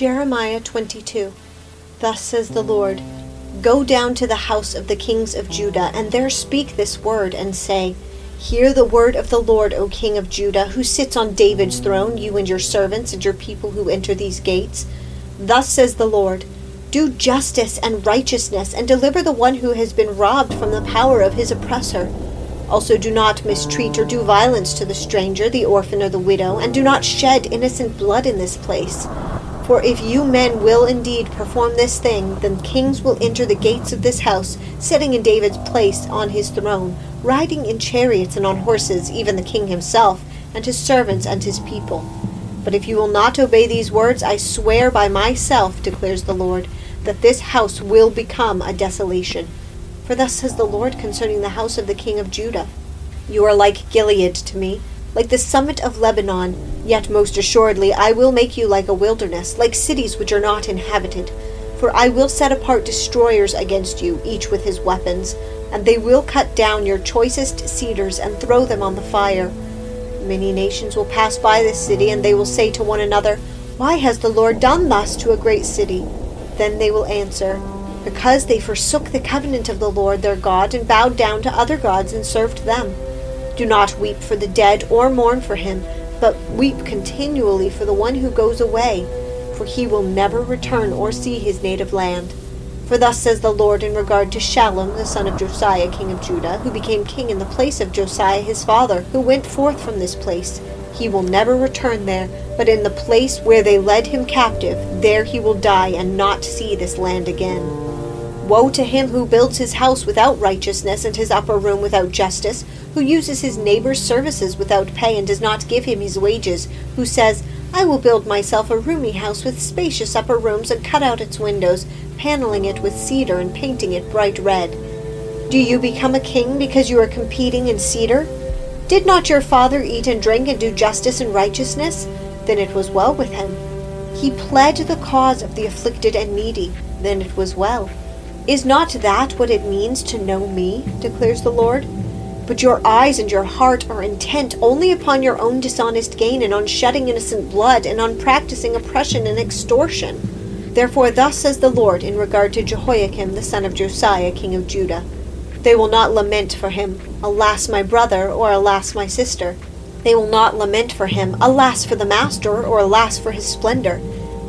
Jeremiah 22 Thus says the Lord Go down to the house of the kings of Judah, and there speak this word, and say, Hear the word of the Lord, O King of Judah, who sits on David's throne, you and your servants and your people who enter these gates. Thus says the Lord Do justice and righteousness, and deliver the one who has been robbed from the power of his oppressor. Also, do not mistreat or do violence to the stranger, the orphan, or the widow, and do not shed innocent blood in this place. For if you men will indeed perform this thing, then kings will enter the gates of this house, sitting in David's place on his throne, riding in chariots and on horses, even the king himself, and his servants and his people. But if you will not obey these words, I swear by myself, declares the Lord, that this house will become a desolation. For thus says the Lord concerning the house of the king of Judah You are like Gilead to me like the summit of Lebanon, yet most assuredly I will make you like a wilderness, like cities which are not inhabited. For I will set apart destroyers against you, each with his weapons, and they will cut down your choicest cedars and throw them on the fire. Many nations will pass by this city, and they will say to one another, Why has the Lord done thus to a great city? Then they will answer, Because they forsook the covenant of the Lord their God, and bowed down to other gods and served them. Do not weep for the dead or mourn for him, but weep continually for the one who goes away, for he will never return or see his native land. For thus says the Lord in regard to Shallum, the son of Josiah, king of Judah, who became king in the place of Josiah his father, who went forth from this place. He will never return there, but in the place where they led him captive, there he will die and not see this land again. Woe to him who builds his house without righteousness and his upper room without justice, who uses his neighbor's services without pay and does not give him his wages, who says, I will build myself a roomy house with spacious upper rooms and cut out its windows, paneling it with cedar and painting it bright red. Do you become a king because you are competing in cedar? Did not your father eat and drink and do justice and righteousness? Then it was well with him. He pled the cause of the afflicted and needy. Then it was well. Is not that what it means to know me? declares the Lord. But your eyes and your heart are intent only upon your own dishonest gain, and on shedding innocent blood, and on practicing oppression and extortion. Therefore, thus says the Lord in regard to Jehoiakim the son of Josiah, king of Judah They will not lament for him, Alas, my brother, or Alas, my sister. They will not lament for him, Alas for the master, or Alas for his splendor.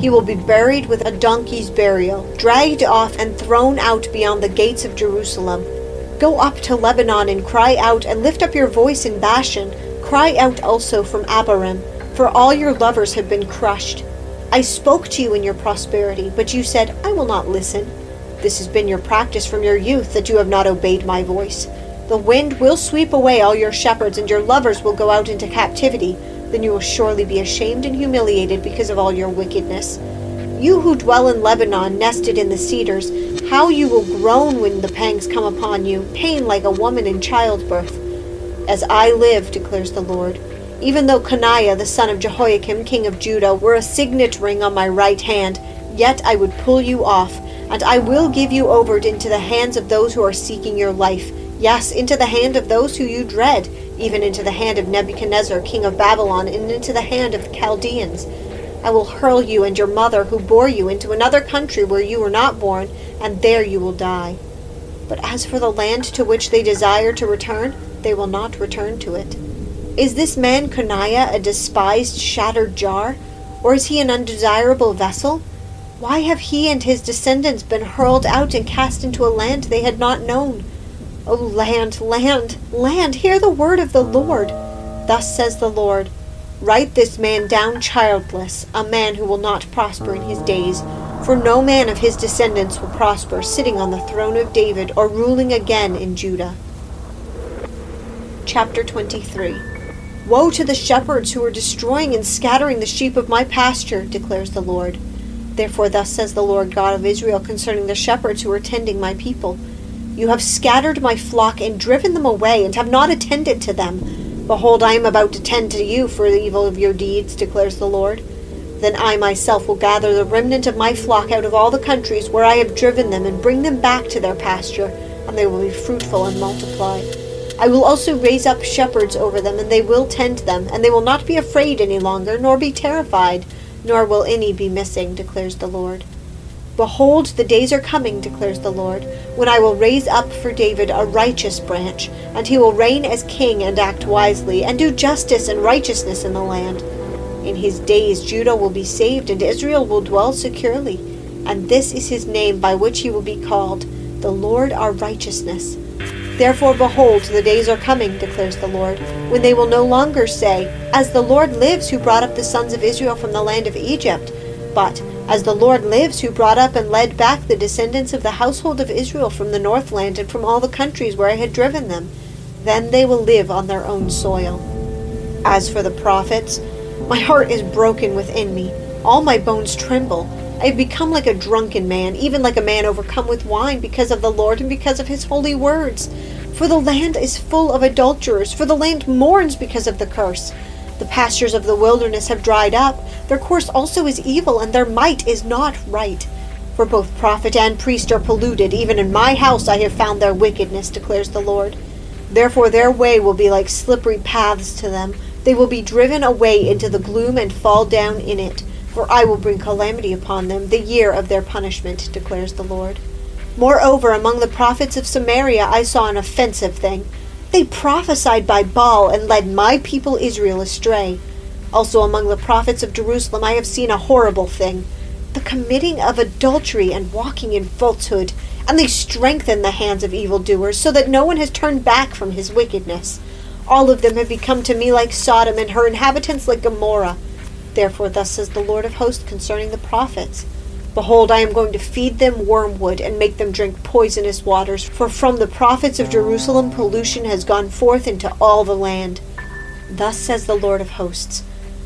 He will be buried with a donkey's burial, dragged off and thrown out beyond the gates of Jerusalem. Go up to Lebanon and cry out, and lift up your voice in Bashan. Cry out also from Abarim, for all your lovers have been crushed. I spoke to you in your prosperity, but you said, I will not listen. This has been your practice from your youth, that you have not obeyed my voice. The wind will sweep away all your shepherds, and your lovers will go out into captivity then you will surely be ashamed and humiliated because of all your wickedness. You who dwell in Lebanon, nested in the cedars, how you will groan when the pangs come upon you, pain like a woman in childbirth. As I live, declares the Lord, even though Coniah the son of Jehoiakim, king of Judah, were a signet ring on my right hand, yet I would pull you off, and I will give you over into the hands of those who are seeking your life, yes, into the hand of those who you dread even into the hand of Nebuchadnezzar, king of Babylon, and into the hand of the Chaldeans. I will hurl you and your mother who bore you into another country where you were not born, and there you will die. But as for the land to which they desire to return, they will not return to it. Is this man Coniah a despised, shattered jar, or is he an undesirable vessel? Why have he and his descendants been hurled out and cast into a land they had not known? O land, land, land, hear the word of the Lord. Thus says the Lord Write this man down childless, a man who will not prosper in his days. For no man of his descendants will prosper, sitting on the throne of David or ruling again in Judah. Chapter 23 Woe to the shepherds who are destroying and scattering the sheep of my pasture, declares the Lord. Therefore, thus says the Lord God of Israel concerning the shepherds who are tending my people. You have scattered my flock and driven them away, and have not attended to them. Behold, I am about to tend to you for the evil of your deeds, declares the Lord. Then I myself will gather the remnant of my flock out of all the countries where I have driven them, and bring them back to their pasture, and they will be fruitful and multiply. I will also raise up shepherds over them, and they will tend them, and they will not be afraid any longer, nor be terrified. nor will any be missing, declares the Lord. Behold, the days are coming, declares the Lord, when I will raise up for David a righteous branch, and he will reign as king and act wisely, and do justice and righteousness in the land. In his days Judah will be saved, and Israel will dwell securely. And this is his name by which he will be called, the Lord our righteousness. Therefore, behold, the days are coming, declares the Lord, when they will no longer say, As the Lord lives, who brought up the sons of Israel from the land of Egypt, but, As the Lord lives, who brought up and led back the descendants of the household of Israel from the northland and from all the countries where I had driven them. Then they will live on their own soil. As for the prophets, my heart is broken within me. All my bones tremble. I have become like a drunken man, even like a man overcome with wine, because of the Lord and because of his holy words. For the land is full of adulterers, for the land mourns because of the curse. The pastures of the wilderness have dried up, their course also is evil, and their might is not right. For both prophet and priest are polluted, even in my house I have found their wickedness, declares the Lord. Therefore their way will be like slippery paths to them. They will be driven away into the gloom and fall down in it. For I will bring calamity upon them, the year of their punishment, declares the Lord. Moreover, among the prophets of Samaria I saw an offensive thing. They prophesied by Baal and led my people Israel astray. Also among the prophets of Jerusalem I have seen a horrible thing the committing of adultery and walking in falsehood, and they strengthen the hands of evildoers, so that no one has turned back from his wickedness. All of them have become to me like Sodom, and her inhabitants like Gomorrah. Therefore, thus says the Lord of hosts concerning the prophets Behold, I am going to feed them wormwood and make them drink poisonous waters, for from the prophets of Jerusalem pollution has gone forth into all the land. Thus says the Lord of hosts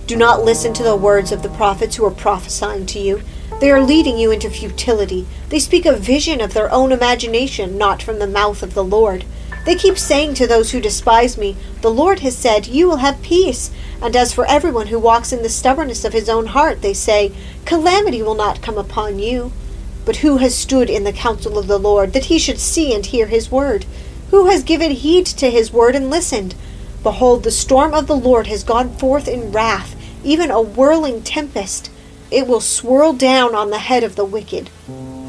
Do not listen to the words of the prophets who are prophesying to you. They are leading you into futility. They speak a vision of their own imagination, not from the mouth of the Lord. They keep saying to those who despise me, The Lord has said, You will have peace. And as for everyone who walks in the stubbornness of his own heart, they say, Calamity will not come upon you. But who has stood in the counsel of the Lord, that he should see and hear his word? Who has given heed to his word and listened? Behold, the storm of the Lord has gone forth in wrath, even a whirling tempest. It will swirl down on the head of the wicked.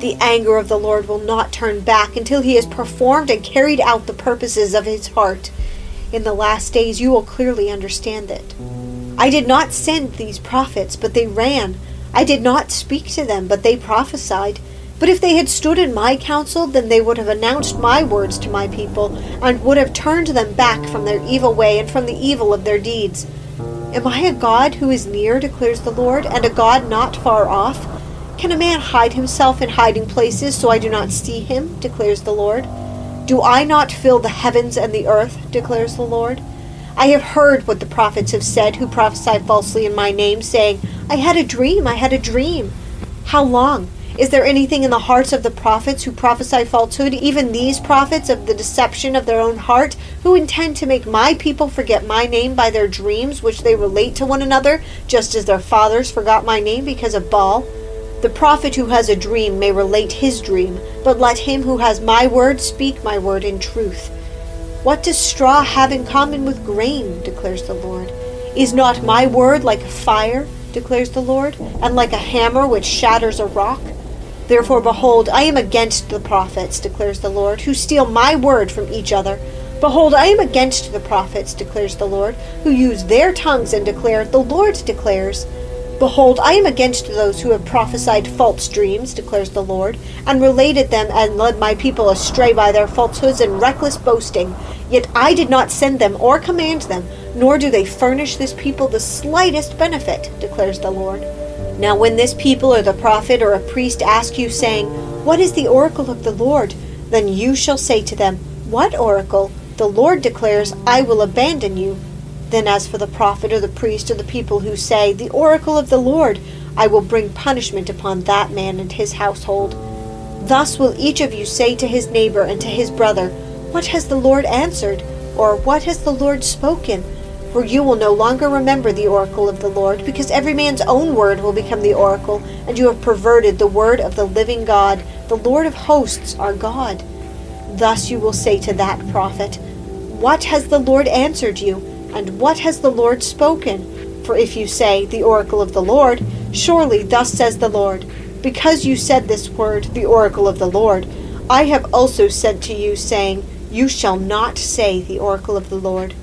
The anger of the Lord will not turn back until he has performed and carried out the purposes of his heart. In the last days you will clearly understand it. I did not send these prophets, but they ran. I did not speak to them, but they prophesied. But if they had stood in my counsel, then they would have announced my words to my people, and would have turned them back from their evil way and from the evil of their deeds. Am I a God who is near, declares the Lord, and a God not far off? Can a man hide himself in hiding places so I do not see him, declares the Lord? Do I not fill the heavens and the earth? declares the Lord. I have heard what the prophets have said who prophesy falsely in my name, saying, I had a dream, I had a dream. How long? Is there anything in the hearts of the prophets who prophesy falsehood, even these prophets of the deception of their own heart, who intend to make my people forget my name by their dreams which they relate to one another, just as their fathers forgot my name because of Baal? The prophet who has a dream may relate his dream, but let him who has my word speak my word in truth. What does straw have in common with grain? declares the Lord. Is not my word like fire, declares the Lord, and like a hammer which shatters a rock? Therefore, behold, I am against the prophets, declares the Lord, who steal my word from each other. Behold, I am against the prophets, declares the Lord, who use their tongues and declare, The Lord declares. Behold, I am against those who have prophesied false dreams, declares the Lord, and related them and led my people astray by their falsehoods and reckless boasting. Yet I did not send them or command them, nor do they furnish this people the slightest benefit, declares the Lord. Now, when this people or the prophet or a priest ask you, saying, What is the oracle of the Lord? then you shall say to them, What oracle? The Lord declares, I will abandon you then, as for the prophet or the priest or the people who say, The oracle of the Lord, I will bring punishment upon that man and his household. Thus will each of you say to his neighbor and to his brother, What has the Lord answered? Or what has the Lord spoken? For you will no longer remember the oracle of the Lord, because every man's own word will become the oracle, and you have perverted the word of the living God, the Lord of hosts, our God. Thus you will say to that prophet, What has the Lord answered you? And what has the Lord spoken? For if you say, The oracle of the Lord, Surely, thus says the Lord, because you said this word, the oracle of the Lord, I have also said to you, saying, You shall not say the oracle of the Lord.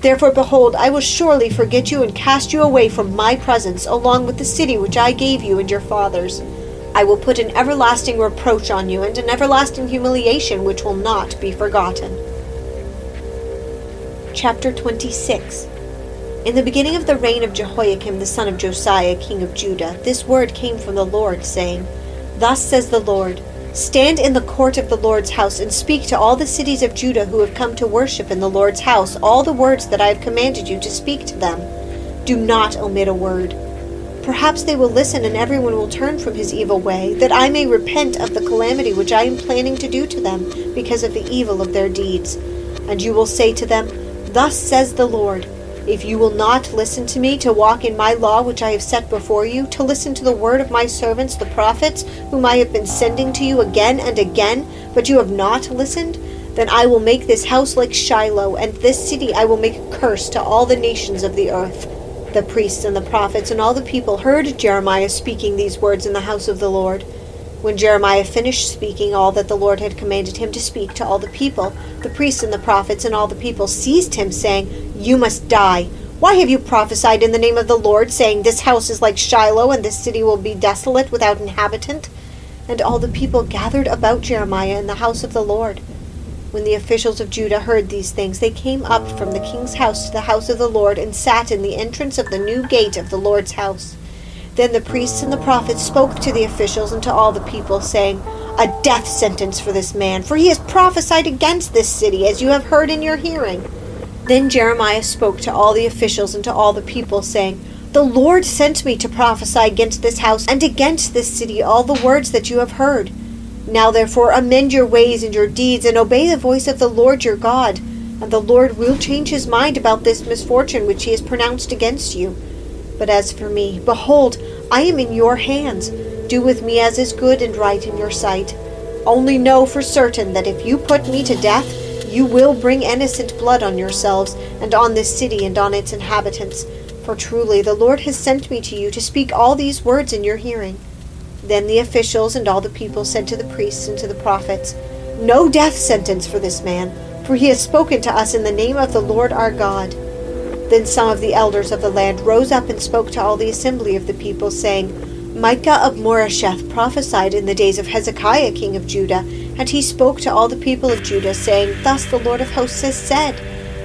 Therefore, behold, I will surely forget you and cast you away from my presence, along with the city which I gave you and your fathers. I will put an everlasting reproach on you, and an everlasting humiliation which will not be forgotten. Chapter 26 In the beginning of the reign of Jehoiakim the son of Josiah, king of Judah, this word came from the Lord, saying, Thus says the Lord, Stand in the court of the Lord's house, and speak to all the cities of Judah who have come to worship in the Lord's house all the words that I have commanded you to speak to them. Do not omit a word. Perhaps they will listen and everyone will turn from his evil way, that I may repent of the calamity which I am planning to do to them because of the evil of their deeds. And you will say to them, Thus says the Lord, if you will not listen to me to walk in my law which I have set before you, to listen to the word of my servants the prophets, whom I have been sending to you again and again, but you have not listened, then I will make this house like Shiloh, and this city I will make a curse to all the nations of the earth. The priests and the prophets and all the people heard Jeremiah speaking these words in the house of the Lord. When Jeremiah finished speaking all that the Lord had commanded him to speak to all the people, the priests and the prophets and all the people seized him, saying, You must die. Why have you prophesied in the name of the Lord, saying, This house is like Shiloh, and this city will be desolate without inhabitant? And all the people gathered about Jeremiah in the house of the Lord. When the officials of Judah heard these things, they came up from the king's house to the house of the Lord and sat in the entrance of the new gate of the Lord's house. Then the priests and the prophets spoke to the officials and to all the people, saying, A death sentence for this man, for he has prophesied against this city, as you have heard in your hearing. Then Jeremiah spoke to all the officials and to all the people, saying, The Lord sent me to prophesy against this house and against this city all the words that you have heard. Now therefore amend your ways and your deeds, and obey the voice of the Lord your God, and the Lord will change his mind about this misfortune which he has pronounced against you. But as for me, behold, I am in your hands. Do with me as is good and right in your sight. Only know for certain that if you put me to death, you will bring innocent blood on yourselves, and on this city and on its inhabitants. For truly the Lord has sent me to you to speak all these words in your hearing. Then the officials and all the people said to the priests and to the prophets, No death sentence for this man, for he has spoken to us in the name of the Lord our God. Then some of the elders of the land rose up and spoke to all the assembly of the people, saying, Micah of Moresheth prophesied in the days of Hezekiah king of Judah, and he spoke to all the people of Judah, saying, Thus the Lord of hosts has said,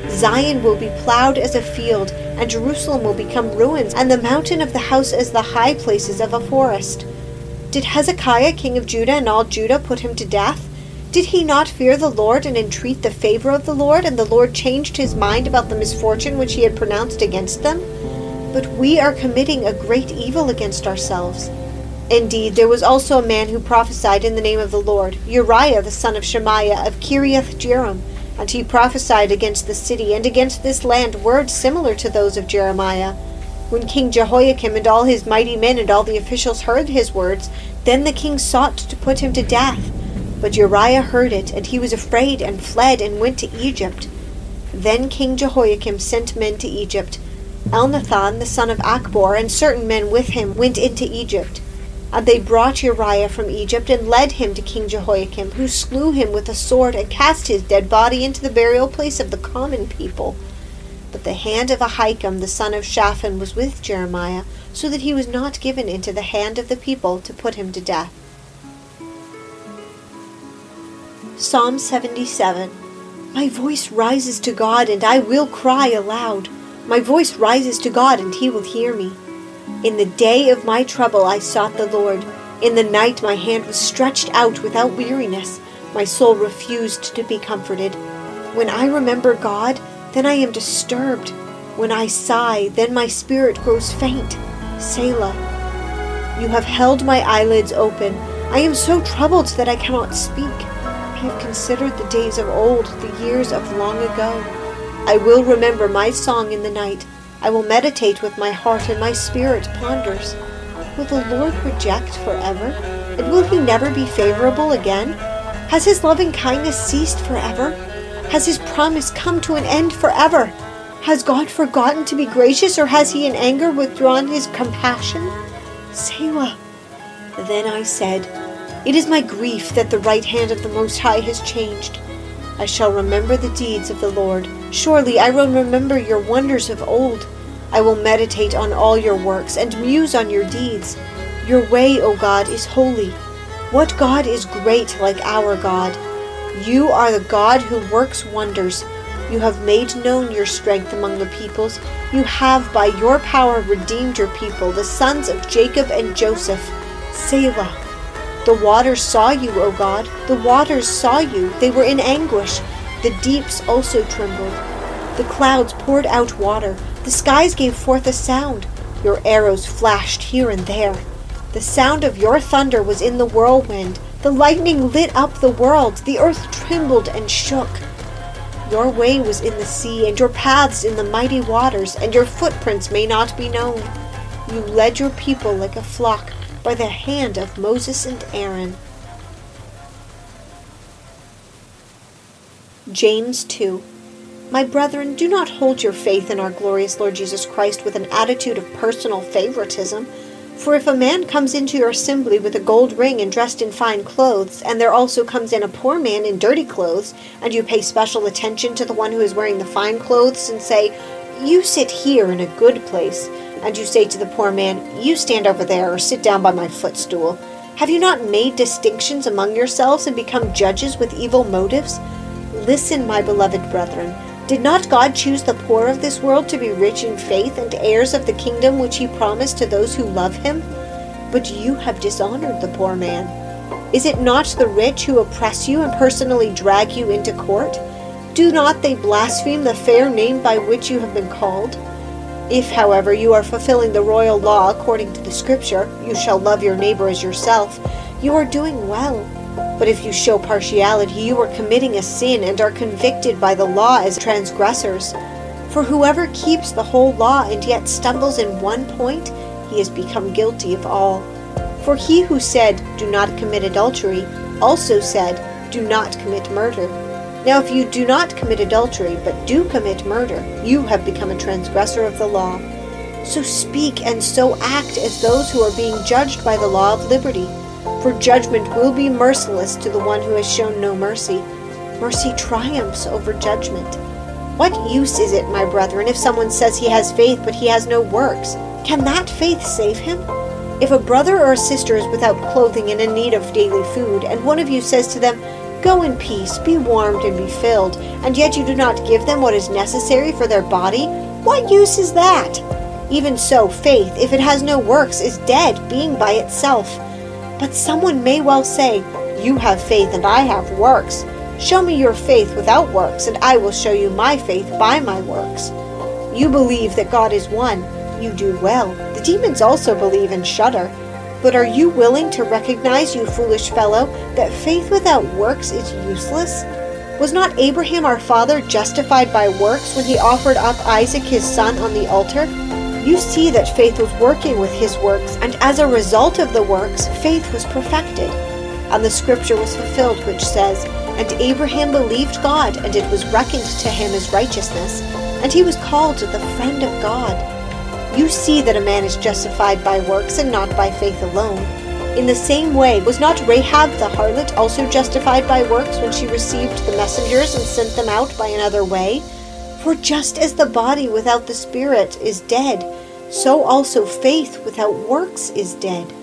Zion will be plowed as a field, and Jerusalem will become ruins, and the mountain of the house as the high places of a forest. Did Hezekiah king of Judah and all Judah put him to death? Did he not fear the Lord and entreat the favor of the Lord, and the Lord changed his mind about the misfortune which he had pronounced against them? But we are committing a great evil against ourselves. Indeed, there was also a man who prophesied in the name of the Lord, Uriah the son of Shemaiah of Kiriath Jearim, and he prophesied against the city and against this land words similar to those of Jeremiah. When King Jehoiakim and all his mighty men and all the officials heard his words, then the king sought to put him to death. But Uriah heard it, and he was afraid, and fled, and went to Egypt. Then King Jehoiakim sent men to Egypt. Elnathan the son of Achbor and certain men with him went into Egypt. And they brought Uriah from Egypt and led him to King Jehoiakim, who slew him with a sword and cast his dead body into the burial place of the common people. But the hand of Ahikam the son of Shaphan was with Jeremiah, so that he was not given into the hand of the people to put him to death. Psalm 77 My voice rises to God, and I will cry aloud. My voice rises to God, and he will hear me. In the day of my trouble I sought the Lord. In the night my hand was stretched out without weariness. My soul refused to be comforted. When I remember God, then I am disturbed. When I sigh, then my spirit grows faint. Selah. You have held my eyelids open. I am so troubled that I cannot speak. Have considered the days of old, the years of long ago. I will remember my song in the night. I will meditate with my heart, and my spirit ponders. Will the Lord reject forever? And will he never be favorable again? Has his loving kindness ceased forever? Has his promise come to an end forever? Has God forgotten to be gracious, or has he in anger withdrawn his compassion? Selah. Then I said, It is my grief that the right hand of the Most High has changed. I shall remember the deeds of the Lord. Surely I will remember your wonders of old. I will meditate on all your works and muse on your deeds. Your way, O God, is holy. What God is great like our God? You are the God who works wonders. You have made known your strength among the peoples. You have by your power redeemed your people, the sons of Jacob and Joseph. Selah. The waters saw you, O God. The waters saw you. They were in anguish. The deeps also trembled. The clouds poured out water. The skies gave forth a sound. Your arrows flashed here and there. The sound of your thunder was in the whirlwind. The lightning lit up the world. The earth trembled and shook. Your way was in the sea, and your paths in the mighty waters, and your footprints may not be known. You led your people like a flock by the hand of Moses and Aaron. James 2 My brethren, do not hold your faith in our glorious Lord Jesus Christ with an attitude of personal favoritism. For if a man comes into your assembly with a gold ring and dressed in fine clothes, and there also comes in a poor man in dirty clothes, and you pay special attention to the one who is wearing the fine clothes, and say, You sit here in a good place, and you say to the poor man, You stand over there, or sit down by my footstool, have you not made distinctions among yourselves and become judges with evil motives? Listen, my beloved brethren. Did not God choose the poor of this world to be rich in faith and heirs of the kingdom which he promised to those who love him? But you have dishonored the poor man. Is it not the rich who oppress you and personally drag you into court? Do not they blaspheme the fair name by which you have been called? If, however, you are fulfilling the royal law according to the Scripture, you shall love your neighbor as yourself, you are doing well. But if you show partiality, you are committing a sin and are convicted by the law as transgressors. For whoever keeps the whole law and yet stumbles in one point, he has become guilty of all. For he who said, Do not commit adultery, also said, Do not commit murder. Now, if you do not commit adultery, but do commit murder, you have become a transgressor of the law. So speak and so act as those who are being judged by the law of liberty for judgment will be merciless to the one who has shown no mercy. Mercy triumphs over judgment. What use is it, my brethren, if someone says he has faith but he has no works? Can that faith save him? If a brother or a sister is without clothing and in need of daily food, and one of you says to them, Go in peace, be warmed and be filled, and yet you do not give them what is necessary for their body, what use is that? Even so, faith, if it has no works, is dead, being by itself. But someone may well say, You have faith and I have works. Show me your faith without works, and I will show you my faith by my works. You believe that God is one. You do well. The demons also believe and shudder. But are you willing to recognize, you foolish fellow, that faith without works is useless? Was not Abraham our father justified by works when he offered up Isaac his son on the altar? you see that faith was working with his works, and as a result of the works, faith was perfected. And the scripture was fulfilled, which says, And Abraham believed God, and it was reckoned to him as righteousness, and he was called the friend of God. You see that a man is justified by works and not by faith alone. In the same way, was not Rahab the harlot also justified by works when she received the messengers and sent them out by another way? For just as the body without the spirit is dead, so also faith without works is dead.